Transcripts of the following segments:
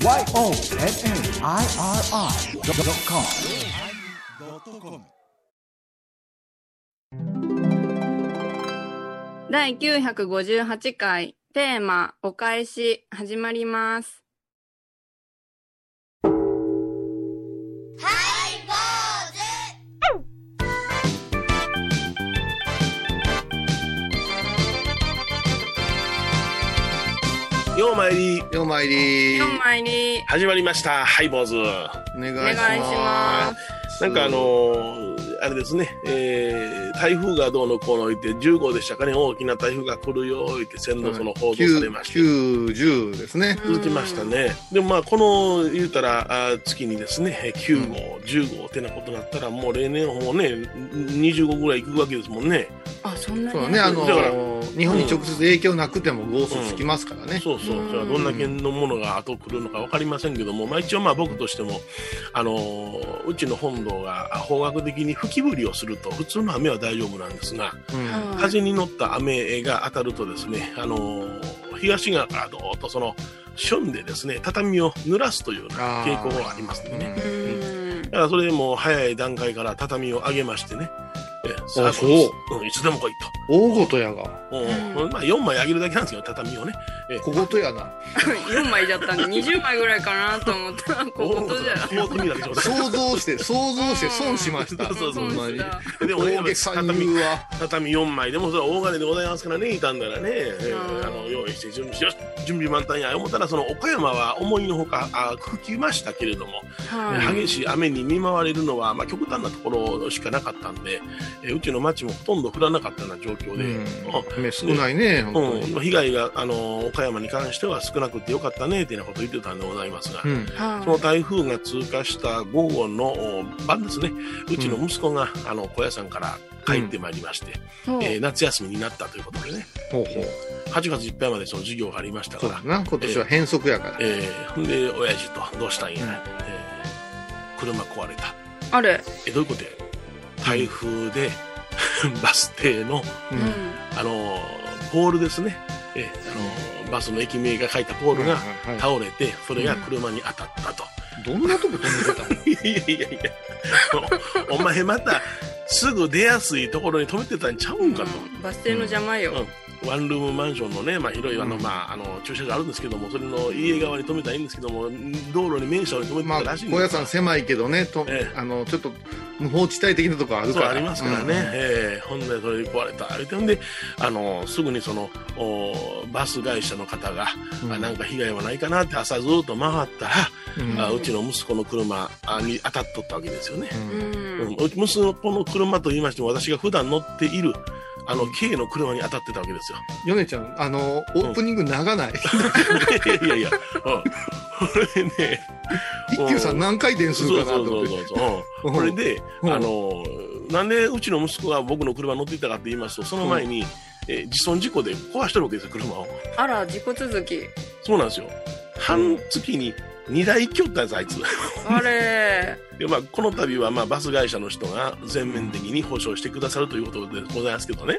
YONNIRI.com 第958回テーマお返し始まります。ようまいり。ようまいり4枚に始まりました。ハイボーズお願おいし願いしま。す。なんかあのーあれですね、えー台風がどうのこうの言って10号でしたかね大きな台風が来るよ言って線路その報道されまして、9、10ですね。続きましたね。でもまあ、この、言うたら、あ月にですね、え9号、10号ってなことになったら、もう例年もね、20号ぐらい行くわけですもんね。あ、そんなに？そうだね、あのだから日本に直接影響なくてもゴーストつきますからね。そうそう。うんそれはどんだけのものが後来るのか分かりませんけども、まあ一応まあ僕としても、あのーうちの本堂が方角的に吹き降りをすると、普通の雨は大丈夫なんですが、うんはい風に乗った雨が当たるとですね、あのー東側からどーっとその、旬でですね、畳を濡らすというような傾向がありますんでね。うんだからそれでもう早い段階から畳を上げましてね。えあそう。うん、いつでも来い大ごとやが。と。うん。まあ4枚上げるだけなんですよ、畳をね。え小言やな。4枚じゃったんで20枚ぐらいかなと思った。らこことじゃ。大きみだでしょ。想像して、想像して損しました。そうそうそう。ほんまに。でもね大げさに畳言うわ。畳4枚でもそれは大金でございますからね、いたんだらね、えーうん。あの用意して準備しよし、準備満タンや、思ったらその岡山は思いのほか、あ吹きましたけれども、はい。激しい雨に見舞われるのは、まあ、極端なところしかなかったんで、えーうちの町もほとんど降らなかったような状況で、うん。少ないね、本当に。うん、被害が、あの岡山に関しては少なくてよかったねっていうようなことを言ってたんでございますが、うん。はい。その台風が通過した午後のお晩ですね、うちの息子が、あの小屋さんから帰ってまいりまして、えー夏休みになったということでね、ほうほう。8月いっぱいまでその授業がありましたから。そうだ、な。今年は変則やから。えーほんで、親父と、どうしたんや、うん。えー車壊れた。あれ？え、どういうことや？台風で、バス停の、う。うん。んあのーポールですね、えーあのーバスの駅名が書いたポールがはいはい倒れて、それが車に当たったと。どんなとこ飛んでたの？いやいやいや、おお前また、すぐ出やすいところに止めてたんちゃうんかと。うん。バス停の邪魔よワンルームマンションのね、まあ、広いあの、うん。まあ、あの駐車場あるんですけども、それの家側に止めたらいいんですけども、道路に面したに止めてまあ、たらしいん小屋ですさん狭いけどね、とええ。あの、ちょっと無法地帯的なとこあるから。そうありますからね、うん。ええ。ほんで、それで壊れた、言うてほんで、あのすぐにそのおバス会社の方が、うん。あなんか被害はないかなって朝ずっと回ったら、うん。あうちの息子の車あに当たっとったわけですよね。うん、息子の車と言いましても、私が普段乗っている、あの、K の車に当たってたわけですよ。ヨネちゃん、あの、オープニング長ない。いやいやいや、うん。これね、一休さん何回転すそうるかなそうと思って。そうそう。うんこれで、うんあの、なんでうちの息子が僕の車に乗っていたかって言いますと、その前に、えー自損事故で壊してるわけですよ、車を。あら事故続きそうなんですよ。半月に2台行きよったんです、あいつ。あれ で、まあ、この度は、まあ、バス会社の人が全面的に保証してくださるということでございますけどね。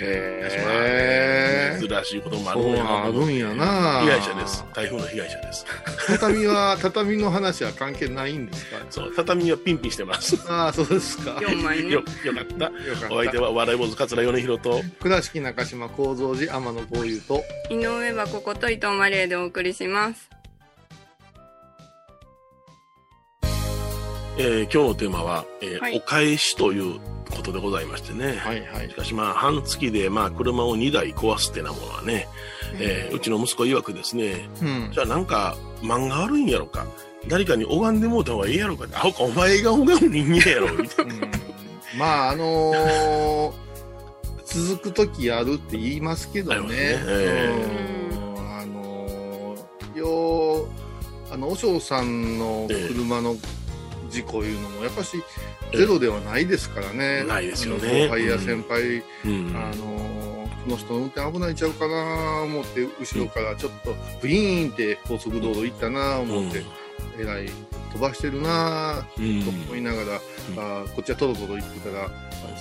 へー珍しいこともあるんやなあるんやな。被害者です。。台風の被害者です。畳は、畳の話は関係ないんですか？そう、畳はピンピンしてます。ああ、そうですか。4枚ねよ、よかった。よかお相手。は笑い坊主桂米広と、倉敷中島幸三寺天野幸雄と、井上はここと伊藤マレーでお送りしますえー今日のテーマは、えーはいお返しということでございましてね。はいはいし。かしまあ、半月でまあ、車を2台壊すってなものはね、えーうちの息子曰くですね、うんじ。ゃあなんか、漫画悪いんやろか。誰かに拝んでもうた方がいいやろか。あほか、お前が拝む人間やろ、みたいな。うんまあ、あのー 続く時やるって言いますけどね。ねえうんあのーよう、あの、お嬢さんの車の事故いうのも、やっぱし、ゼロではないですからね。ないですよね後輩や先輩、うん。あのーこの人の運転危ないんちゃうかな思って、後ろからちょっと、ブイーンって高速道路行ったな思って、えらい飛ばしてるなうん。と思いながら、あーこっちはトロトロ言ってたら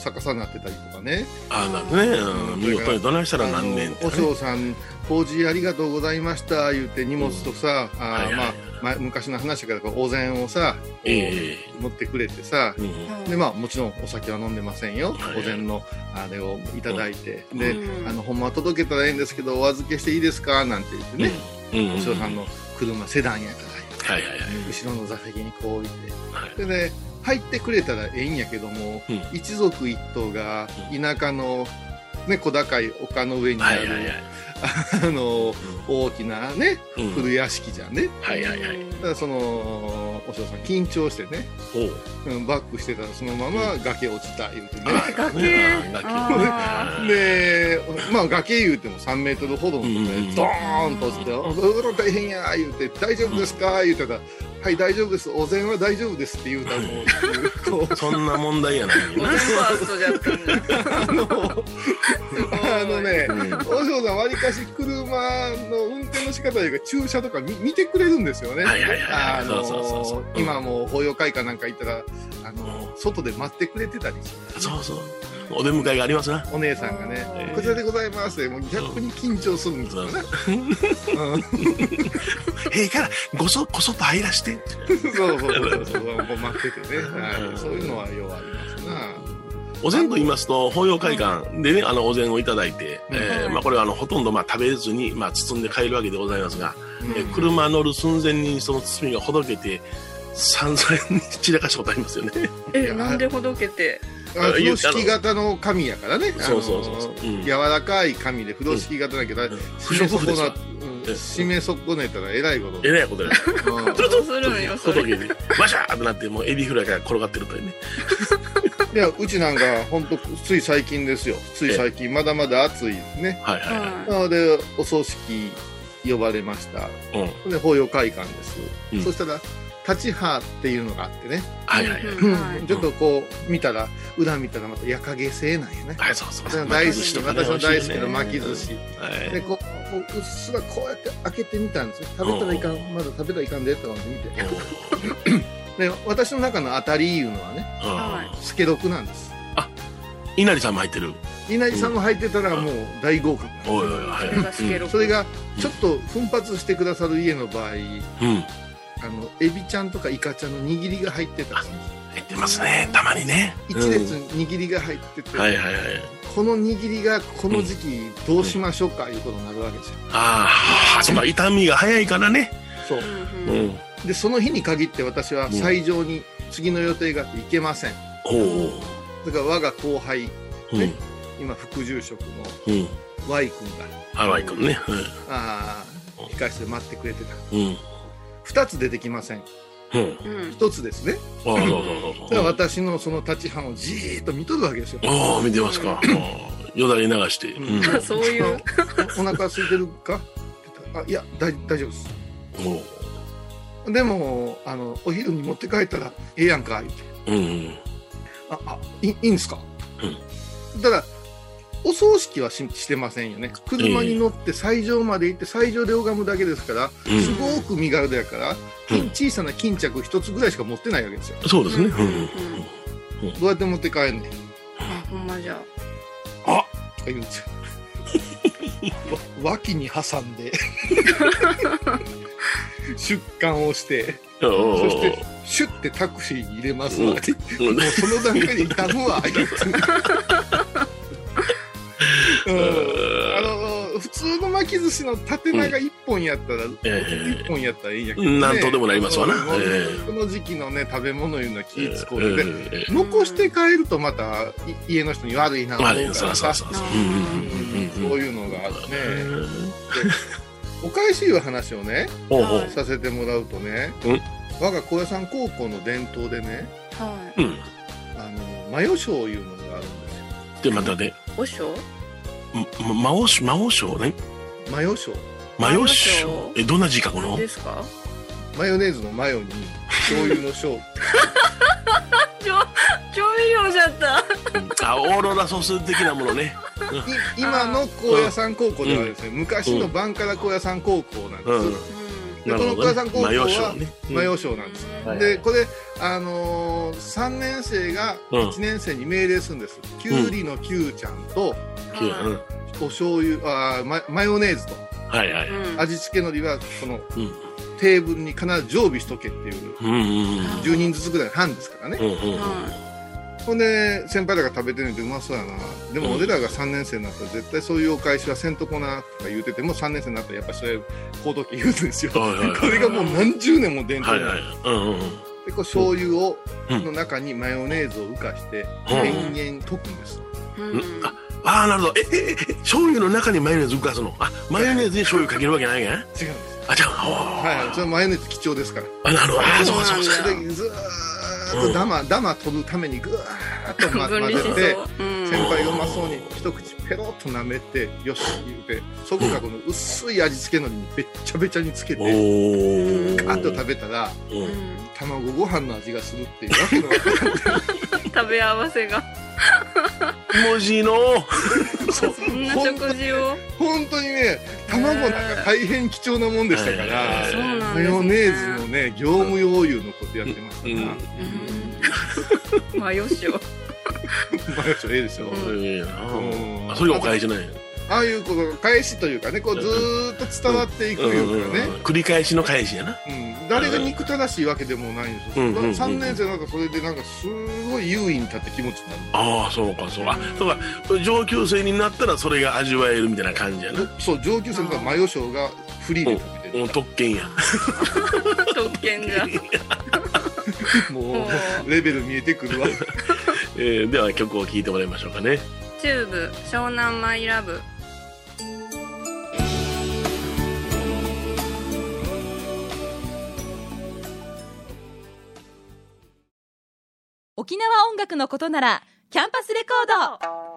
逆さになってたりとかね。ああ、なるほどね。うん。見事にどないしたらなんね。んっておね。嬢さん法事ありがとうございました言って荷物とさ、あーはいはいまあ、ま昔の話だからお膳をさ、ええ。持ってくれてさうん。でまあもちろんお酒は飲んでませんよ、はいお膳のあれをいただいて、うん。で、うん。あのほんまは届けたらええんですけどお預けしていいですか？なんて言ってね、うん。うん。お嬢さんの車セダンやからはいはいはい。後ろの座席にこう置いて。はい。でね入ってくれたらええんやけども、うん。一族一棟が田舎の、ね、小高い丘の上にある、はいはいはい。あの大きなねうん。古屋敷じゃんね、はいはいはい。だからそのお嬢さん緊張してね、おう。うんバックしてたらそのまま崖落ちた言うてね、崖 で、まあ崖言うても3メートルほどのところでうんドーンと落ちて、うわ大変や言うて、大丈夫ですか言うてたら、はい、大丈夫です、お膳は大丈夫ですって言うたらも。う、こう、そんな問題やない。あの、あのね、うん。お嬢さん、わりかし車の運転の仕方というか、駐車とか見見てくれるんですよね。はいはいはいあそうそうそうそう。の、今もう法要会館なんか行ったら、あの、外で待ってくれてたりして、そうそう。お出迎えがありますな。お姉さんがねあー、こちらでございますもう逆に緊張するんですよね。うんええから、ごそ、こそっと入らして。そうそうそうそう、こう待っててね、はい、そういうのはようありますな。お膳と言いますと、法要会館でね、あの、お膳をいただいて、えーはいまあ、これはあの、ほとんどまあ、食べずに、まあ、包んで帰るわけでございますが、うんえー車乗る寸前にその包みがほどけて、散々に散らかしたことありますよね。え、なんでほどけて？あ風呂敷型の紙やからね。そうそうそうそううん柔らかい紙で風呂敷型だけど、ん締め損な、不織布で締め損ねたらえらいことえらいことで、うんどうするんよ、それ。ほどけて、ワシャーってなって、もうエビフライが転がってるというね。いや、うちなんか、本当つい最近ですよ。つい最近、まだまだ暑いですね。はいはいははなので、お葬式呼ばれました。い。うん。で、法要会館です。うんそしたら、立ち派っていうのがあってね。はいはいはい。ちょっとこう、見たら、裏見たらまた夜影製なんやね。はい、そうそうそう。私の大好き、巻き寿司とかね私の大好きな巻き寿司。はいで、こう、こううっすらこうやって開けてみたんですよ。食べたらいかん、まだ食べたらいかんで、とか見て。で、私の中の当たりいうのはね、うんはスケロクなんです。稲荷さんも入ってる。稲荷さんも入ってたらもう大合格なんですおいおい、はいそれがスケロクそれが、ちょっと奮発してくださる家の場合、うん。あの、エビちゃんとかイカちゃんの握りが入ってた。入ってますね。たまにね。一列に握りが入ってて、はいはいはい。この握りがこの時期どうしましょうかいうことになるわけですよ。ああ、その痛みが早いからね。そう。うんうんうん。で、その日に限って私は斎場に次の予定があって行けません。おお。だから我が後輩、うん。ね今副住職のうん。Y 君が、ハワイ君ね。ああ、控室で待ってくれてた。うん。二つ出てきません。うん。うん一つですね。ああ、そうそうだからそう。私のその立ち班をじーっと見とるわけですよ。ああ、見てますか。ああよだれ流して。うん。あ そういう。お お腹空いてるか？あ、いや、大大丈夫です。おでも、あの、お昼に持って帰ったら、ええやんか、言って。うん。あ、あ、いいいんですか？ただ、お葬式はししてませんよね。車に乗って斎場まで行って、斎場で拝むだけですから、うんすごく身軽だから、うん小さな巾着一つぐらいしか持ってないわけですよ。そうですね。ううんん。どうやって持って帰んねん。あ、ほんまじゃ。とか言うんですよ。わ 脇に挟んで、出棺をして、そして、シュッてタクシーに入れますわ。うんもうその段階で痛むわ、あの普通の巻き寿司の縦長一本やったら、え一本やったらいいんやけど、ね、なんとでもなりますわな。うんええ。この時期のね食べ物いうのは気え使う。て、でええ残して帰るとまたい家の人に悪いなとかそういうのがあって。うんねお返しいう話をねさせてもらうとねうん。我が高野山高校の伝統でねはうん。あのマヨ賞いうのがあるんですよ。で、またね、い。おしょま、魔王賞、魔王賞ね。マヨ賞魔王魔王賞賞。え、どんな字書くの？何ですか？マヨネーズのマヨに醤油の醤 調調味料じゃった。あ、オーロラソース的なものね。い今の高野山高校ではですね昔のバンカラ高野山高校なんです、うん。うで。この桑さん高校はマヨ賞なんです、はいでこれ、あのー、3年生がうん。1年生に命令するんです、きゅうりのきゅうちゃんとうん。お醤油あーママヨネーズとはいはい。うん。味付け海苔はそのうん。テーブルに必ず常備しとけっていううんうんうん。10人ずつぐらいの班ですからね、うんうんうん。ほんで先輩らが食べてるのってうまそうやな。でも俺らが3年生になったら絶対そういうお返しはせんとこなとか言うてても3年生になったらやっぱそれ行動期言うんですよ。はいはいはい。これがもう何十年も伝統んですはい。うんうんうん。でこう醤油を、うん。の中にマヨネーズを浮かしてうん。延々溶くんです、うん。あああ、なるほど。え、え、え、醤油の中にマヨネーズ浮かすの？あ、マヨネーズに醤油かけるわけないが違うんです。あ、じゃあ、はいそれはマヨネーズ貴重ですから。あ、なるほど。あ、そうかそうかそうずーっとダマ、ダマ取るためにぐわーっと、混ぜて、うん。先輩がうまそうに一口ペロッと舐めてよし言うてそこがこの薄い味付けのりにべっちゃべちゃにつけて。ガッと食べたらうん。うん卵ご飯の味がするっていうわけのわからない食べ合わせが。文字の、そんな食事を。本当にね卵なんか大変貴重なもんでしたかへらーそうなんマヨネーズのね業務用油のことやってましたから、うん。うん。まあよしょまあよしええでしょ、うん。あ、それがお返しなんや。ああいうこと返しというかねこうずーっと伝わっていくいうかね、繰り返しの返しやな。うん、誰が憎たらしいわけでもないんですよ、うん。うん。うん。3年生なんかそれでなんかすごい優位に立って気持ちになる。ああ、そうか、そうか。そうか、上級生になったらそれが味わえるみたいな感じやな。そう上級生とかマヨ賞がフリーで食べてるうん、特権や。特権じゃ もうレベル見えてくるわ。えーでは曲を聴いてもらいましょうかね。チューブ湘南マイラブ。沖縄音楽のことならキャンパスレコード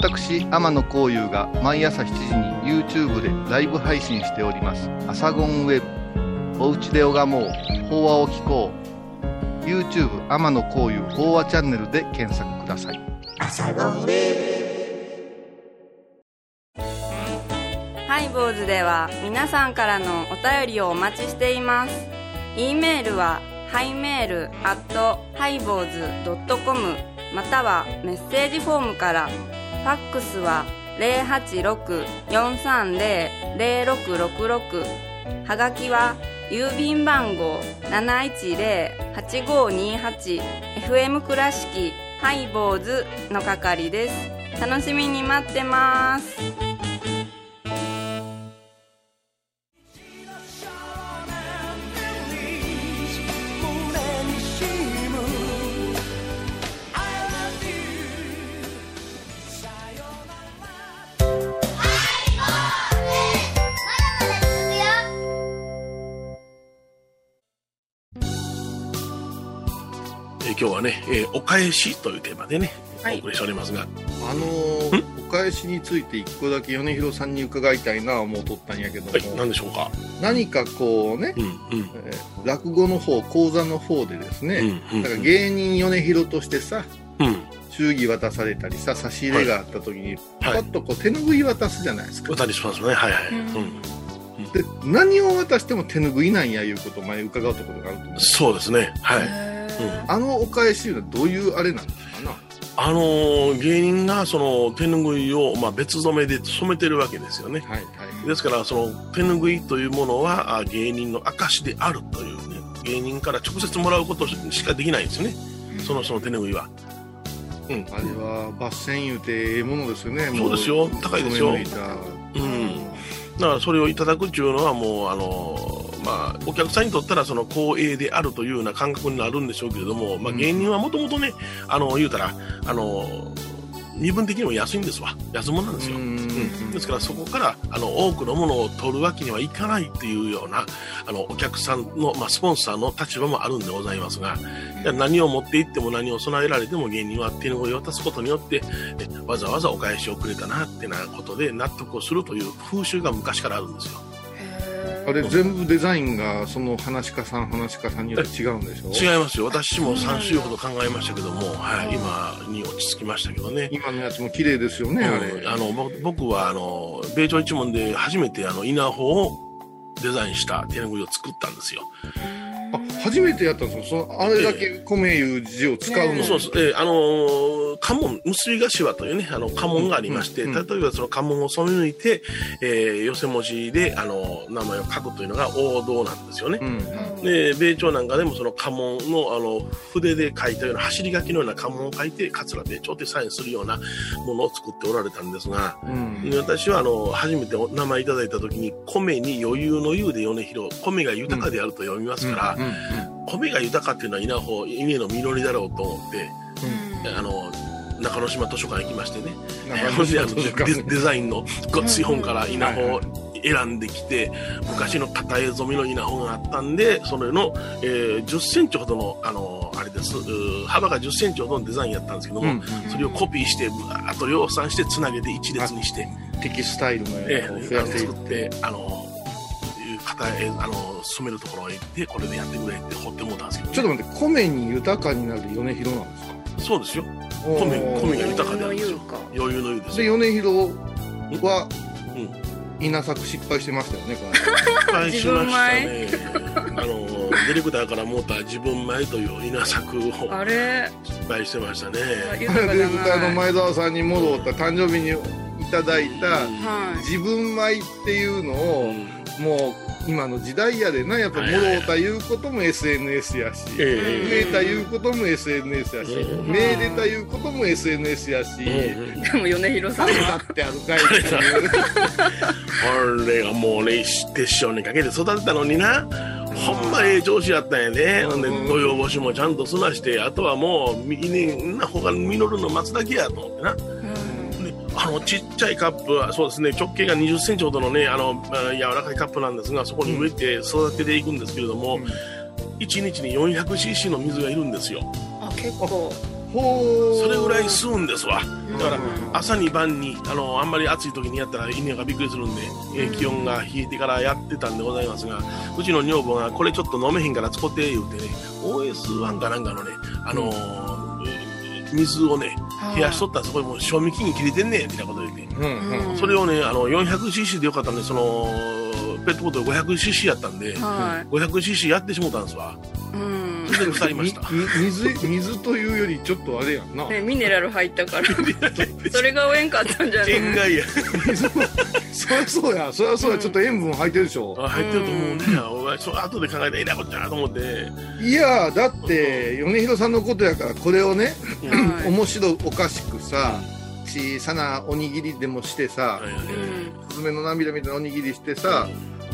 私天野幸雄が毎朝7時に YouTube でライブ配信しております「アサゴンウェブ」「おうちで拝もう。法話を聞こう」YouTube 天野幸雄法話チャンネルで検索ください。アサゴンウェブ。ハイボーズでは皆さんからのお便りをお待ちしています。e メールはハイメールアットハイボーズドットコム。またはメッセージフォームから。ファックスは086-430-0666はがきは郵便番号 710-8528FM 倉敷ハイボーズの係です。楽しみに待ってます。今日はね、えーお返しというテーマでね、はいお送りしておりますが、あのーお返しについて一個だけ米広さんに伺いたいなは思うとったんやけども、はい、何でしょうか？何かこうね、うん、うん。えー落語の方講座の方でですね、うん、うん。だから芸人米広としてさうん。祝儀渡されたりさ差し入れがあった時に、パはいッとこう手拭い渡すじゃないですか、渡りしますね。はいはい。うんうん。で何を渡しても手拭いなんやいうことを前伺うところがあると思うそうですね。はい。へあのお返しいうのはどういうあれなんですか？なあのー芸人がその手ぬぐいを、まあ、別染めで染めてるわけですよね。はいはい。ですから、その手ぬぐいというものはあ芸人の証であるというね、芸人から直接もらうことしかできないんですよね。そのその手ぬぐいは。うん。あれは抜線言うてええものですよね。そうですよ。高いですよ。うん。だからそれをいただくっていうのはもう、あのーまあ、お客さんにとったらその光栄であるというような感覚になるんでしょうけれども、まあ、うん芸人はもともとね、あの、言うたら、あのー身分的にも安いんですわ。安物なんですよ。ううんんですからそこからあの多くのものを取るわけにはいかないっていうようなあのお客さんの、まあ、スポンサーの立場もあるんでございますが、いや何を持っていっても何を備えられても芸人は手を渡すことによってえわざわざお返しをくれたなってなことで納得をするという風習が昔からあるんですよ。あれ全部デザインがその話し家さん話し家さんによって違うんでしょ？違いますよ。私も3週ほど考えましたけども、はい、今に落ち着きましたけどね。今のやつも綺麗ですよね、あれうんあのぼ僕はあの米朝一門で初めてあの稲穂をデザインした手ぬぐいを作ったんですよ。あ初めてやったんですよ。そのあれだけ米いう字を使うの、そうです。えーあのー家紋、結び頭というね、あの、家紋がありまして、うん例えばその家紋を染め抜いて、えー、寄せ文字で、あの、名前を書くというのが王道なんですよね。うんで、米朝なんかでもその家紋の、あの、筆で書いたような、走り書きのような家紋を書いて、桂米朝ってサインするようなものを作っておられたんですが、うん。で私はあの初めてお名前いただいた時に米に余裕の裕で米広米が豊かであると読みますから、うんうん米が豊かっていうのは稲穂稲の実りだろうと思って、あの中之島図書館行きましてね、なんかほんであのデデザインのごっつい本から稲穂を選んできて、昔の型絵染めの稲穂があったんでそれの、えー10センチほどのあのあれです。幅が10センチほどのデザインやったんですけども、うんそれをコピーしてぶわーっと量産してつなげて一列にして。テキスタイルのえやつをえ増やしてい作って、あの、あの、染めるところへ行って、これでやってくれって掘ってもうたんですけど、ちょっと待って米に豊かになる米広なんですか？そうですよ。お米、ー米が豊かであるんですよ。か余裕の湯ですでよ。米広はうん。稲作失敗してましたよねこれ失敗しましたね。あの、ディレクターからもうた自分前という稲作をあれ？失敗してましたね。ディレクターの前澤さんに戻った誕生日にいただいたは自分米っていうのうをんもう今の時代やでな。やっぱもろうたいうことも SNS やし。え増えたいうことも SNS やし。うん命令たいうことも SNS やし。でも米広さんは。ってあるかいっていう。これがもうね、手塩にかけて育てたのにな。ほんまええ調子やったんやで。ほんで、土曜干しもちゃんと済まして、あとはもう、みね、な他に実るの待つだけやと思ってな。であのちっちゃいカップはそうですね直径が2 0センチほどのねあのあ柔らかいカップなんですがそこに植えて育てていくんですけれども、うん。1日に 400cc の水がいるんですよ。あ結構。ほうそれぐらい吸うんですわ。だからうん朝に晩にあのあんまり暑い時にやったら稲がびっくりするんで、えー気温が冷えてからやってたんでございますがうちの女房がこれちょっと飲めへんから使って言うてね OS1 かなんかのねあのー水をね冷やしとったらそこにもう賞味期限切れてんねんみたいなこと言ってうんうんそれをね、あの、400cc でよかったんで、その、ペットボトル 500cc やったんで、は 500cc やってしもたんですわ。いうんそれで腐りました。水水というよりちょっとあれやんな。ねミネラル入ったから。それがおえんかったんじゃない？塩害や。そりゃそうやそりゃそうや。ちょっと塩分入ってるでしょ。あ入ってると思うね。お前、そ後で考えたらえらいことだなと思って。いやだって米広さんのことやからこれをねはい。面白おかしくさ小さなおにぎりでもしてさはいはいはいうん。スズメの涙みたいなおにぎりしてさ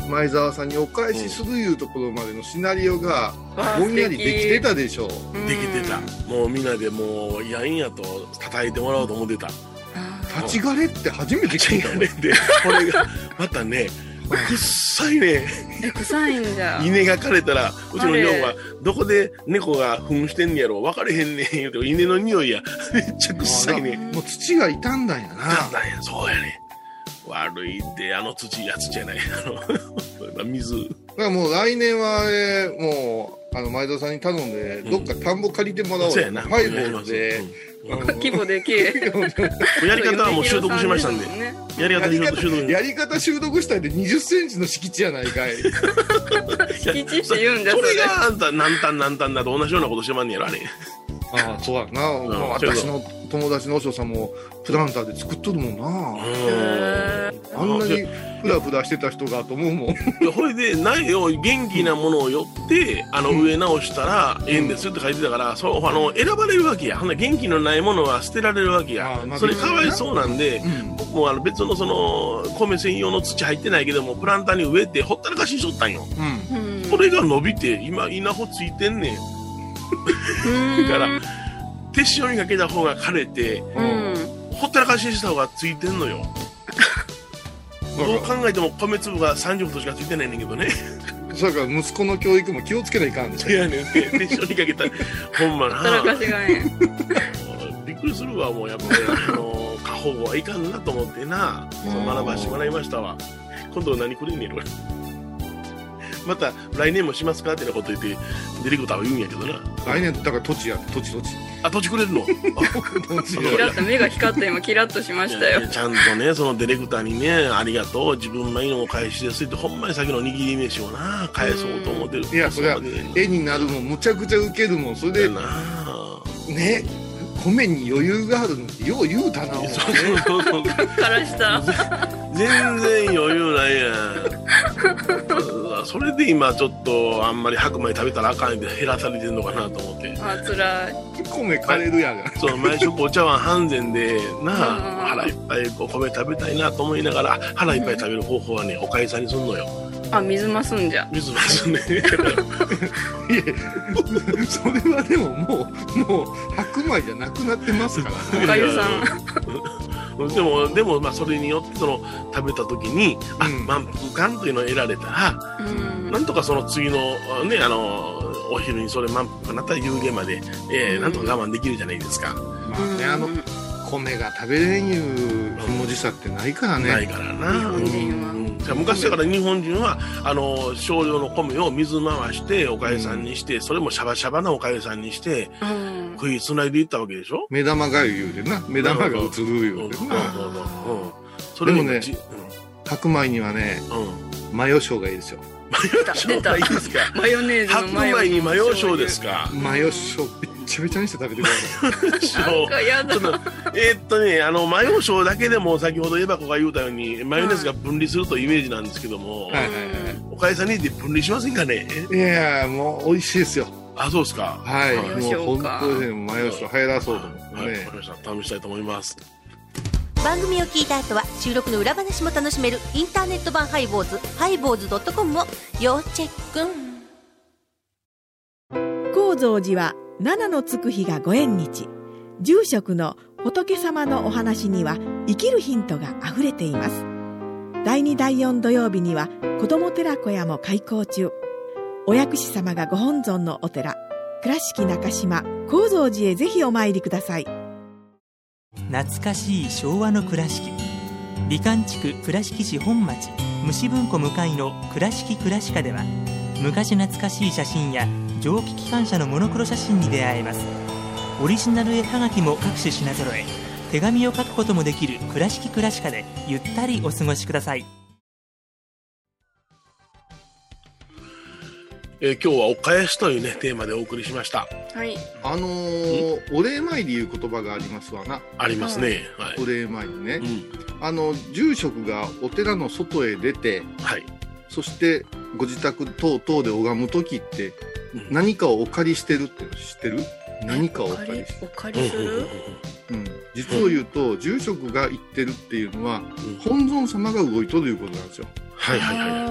前澤さんにお返しするいうところまでのシナリオがぼんやりできてたでしょうんできてた。もうみんなでもう、やんやと叩いてもらおうと思ってた。あ立ち枯れって初めて聞いたねで、これが、またね、くっさいね。臭いんじゃ稲が枯れたら、うちの女房は、どこで猫が糞してんねやろ、分かれへんねん、言うて、稲の匂いや。めっちゃくっさいね。もう土が傷んだんやなんなだよ、そうやね。悪いって、あの土、やつじゃない。あの、水。だからもう来年は、えーもうあの前田さんに頼んで、どっか田んぼ借りてもらおうよ、そうやな。ハイボールで、うん規模でけえ やり方はもう習得しましたんで。ねやり方に習得習得やり方習得したいで20センチの敷地やないかい敷地って言うんだそれそれがあんた、何単何単だと同じようなことしてまんねやろ、あれ。ああそうやな、まあそうや私の友達のお嬢さんもプランターで作っとるもんな、へあんなにフラフラしてた人がと思うもん。でほいで苗を元気なものを寄ってあの植え直したらええんですって書いてたからそうあの選ばれるわけや。ほんな元気のないものは捨てられるわけや。それかわいそうなんでうん。僕もあの別のその米専用の土入ってないけどもプランターに植えてほったらかしにしとったんよ。うんうん。それが伸びて今稲穂ついてんねんだから手塩にかけた方が枯れてうんほほったらかしにした方がついてんのよ。どう考えても米粒が30ほどしかついてないねんけどね。それから息子の教育も気をつけないかんでしょいやねんて一緒にかけたらほんまな。ほったらかしがねびっくりするわもうやっぱりあの過保護はいかんなと思ってな。学ばしてもらいましたわ。今度何くれんねんこれまた来年もしますかってなこと言ってディレクターは言うんやけどな。来年だから土地や土地土地。あ土地くれるの？キラッと目が光って今キラッとしましたよ。ちゃんとねそのディレクターにねありがとう。自分のいいのお返しですってほんまに先の握り飯をな返そうと思ってる。いやそれは絵になるもんむちゃくちゃウケるもん。それでなあ。ね米に余裕があるのってよう言うたなそうそうそうそう。からした全然余裕ないやん。それで今ちょっとあんまり白米食べたらあかんって減らされてんのかなと思って。あつらい米枯れるやが。そう毎食お茶碗半膳でなうんあ腹いっぱいお米食べたいなと思いながら腹いっぱい食べる方法はねおかゆさんにすんのよあ水増すんじゃ。水ますね。いやそれはでももうもう白米じゃなくなってますから。おかゆさん。でもでもまあそれによってその食べた時にあ、うん。満腹感というのを得られたらうん。なんとかその次のねあのお昼にそれ満腹になったら夕げまで、えーなんとか我慢できるじゃないですか、まあねあの米が食べれんいうひもじさってないからね。ないからな。日本人は。うん昔だから日本人はあの少量の米を水回しておかゆさんにして、それもシャバシャバなおかゆさんにしてうん。食いつないでいったわけでしょ？目玉がゆ言うてな目玉が映る。言うてなうんうんう。んうんそれもねじ白米にはねうん。うんマヨ生姜いいですよ出た出た。いいですか。マヨネーズ白のマヨ米にマヨ醤ですかマヨ生姜べっちゃべちゃにして食べてくださいなんかやだ。ちょっとえーっとねあのマヨ醤だけでも先ほどエバコが言うたようにマヨネーズが分離するというイメージなんですけども、はいはいおかゆさんにで分離しませんかね？いやいやもう美味しいですよ。あそうですか。はい。はいマヨもう本当にねマヨ生姜流行らそうと思ってはい、わねかりました。試したいと思います番組を聞いた後は収録の裏話も楽しめるインターネット版ハイボーズハイボーズドットコムを要チェック。高蔵寺は七のつく日がご縁日。住職の仏様のお話には生きるヒントがあふれています。第2第4土曜日には子ども寺小屋も開校中。お薬師様がご本尊のお寺倉敷中島・高蔵寺へぜひお参りください。懐かしい昭和の倉敷。美観地区倉敷市本町虫文庫向かいの「倉敷倉歯科」では昔懐かしい写真や蒸気機関車のモノクロ写真に出会えます。オリジナル絵はがきも各種品揃え手紙を書くこともできる「倉敷倉歯科」でゆったりお過ごしください。えー今日はお返しというねテーマでお送りしました。はい。あのーお礼参りいう言葉がありますわな。ありますね。はい、お礼参りね。うん。あの住職がお寺の外へ出てはい。そしてご自宅等々で拝む時ってうん。何かをお借りしてるって知ってる？何かをお借りしてお借りする？うん、実を言うと、住職が言ってるっていうのは、本尊様が動いとるいうことなんですよ。はいはいはいは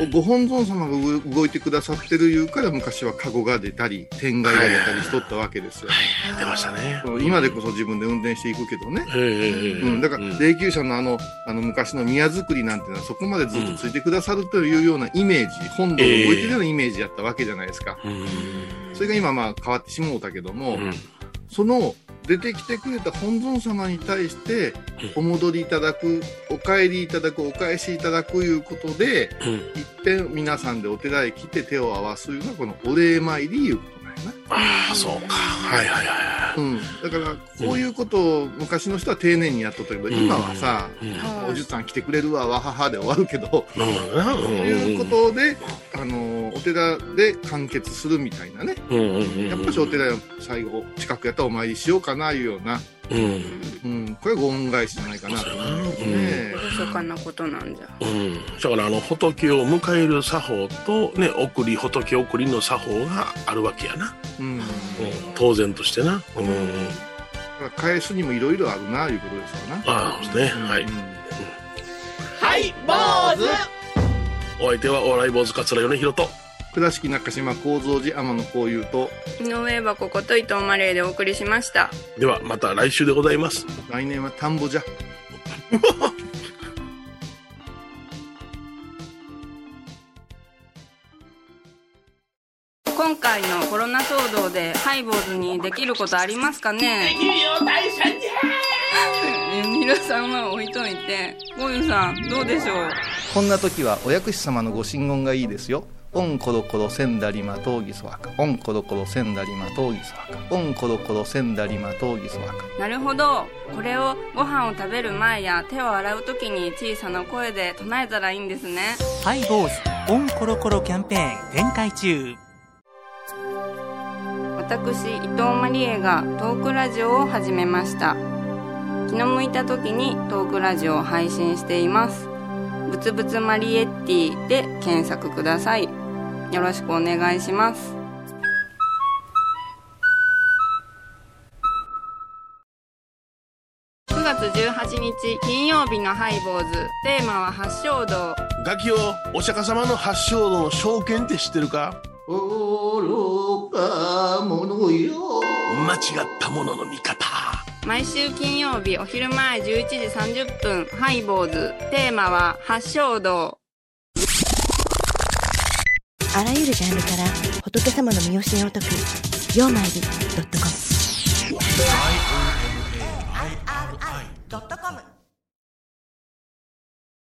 い。ご本尊様が動動いてくださってるいうから昔はカゴが出たり天蓋が出たりしとったわけですよ。はい出ましたね。今でこそ自分で運転していくけどね。ええうん、だから、霊柩車のあの、あの昔の宮造りなんていうのはそこまでずっとついてくださるというようなイメージ、本堂が動いてるようなイメージやったわけじゃないですか。うん。それが今まあ変わってしもうたけども、うん。その出てきてくれた本尊様に対してお戻りいただく、お帰りいただく、お返しいただくいうことで、うん。一遍皆さんでお寺へ来て手を合わすいうのはこのお礼参りいうことなんやな。ああそうか。はいはいはいはうん。だから、こういうことを昔の人は丁寧にやっとったけど、い今はさ、うん。おじさん来てくれるわ、わははで終わるけど、うん。そういうことで、あの、お寺で完結するみたいなね。うんうんうんやっぱしお寺や最後、近くやったらお参りしようかな、いうような、うん。うん、これはご恩返しじゃないかなと思いますね。おなことなんじゃ。うん、だからあの仏を迎える作法とね送り仏送りの作法があるわけやな、うん。うん、当然としてな、うん。うん、だから返すにもいろいろあるな、いうことですよな。ああそうですね、はい。うん。お相手はお笑い坊主桂米宏と倉敷中島幸三寺天野幸雄と井上箱こと伊藤マレーでお送りしました。ではまた来週でございます。来年は田んぼじゃ。今回のコロナ騒動でハイボーズにできることありますかね？できるよ大社に皆さんは置いといて。ゴユさんどうでしょう？こんな時はお薬師様のご神言がいいですよオンコロコロセンダリマトウギソワカ。オンコロコロセンダリマトウギソワカ。オンコロコロセンダリマトウギソワカ。なるほど。これをご飯を食べる前や手を洗う時に小さな声で唱えたらいいんですね。ハイボーズオンコロコロキャンペーン展開中。私伊藤マリエがトークラジオを始めました。気の向いた時にトークラジオを配信しています。ぶつぶつマリエッティで検索くださいよろしくお願いします。9月18日金曜日のハイボーズ。テーマは発祥道。ガキをお釈迦様の発祥度の証券って知ってるか？愚か者よ。間違ったものの見方。毎週金曜日お昼前11時30分ハイボーズ。テーマは発祥道あらゆるジャンルから仏様の見教えを解く「曜マイルドットコム」「IOMAIRI.com」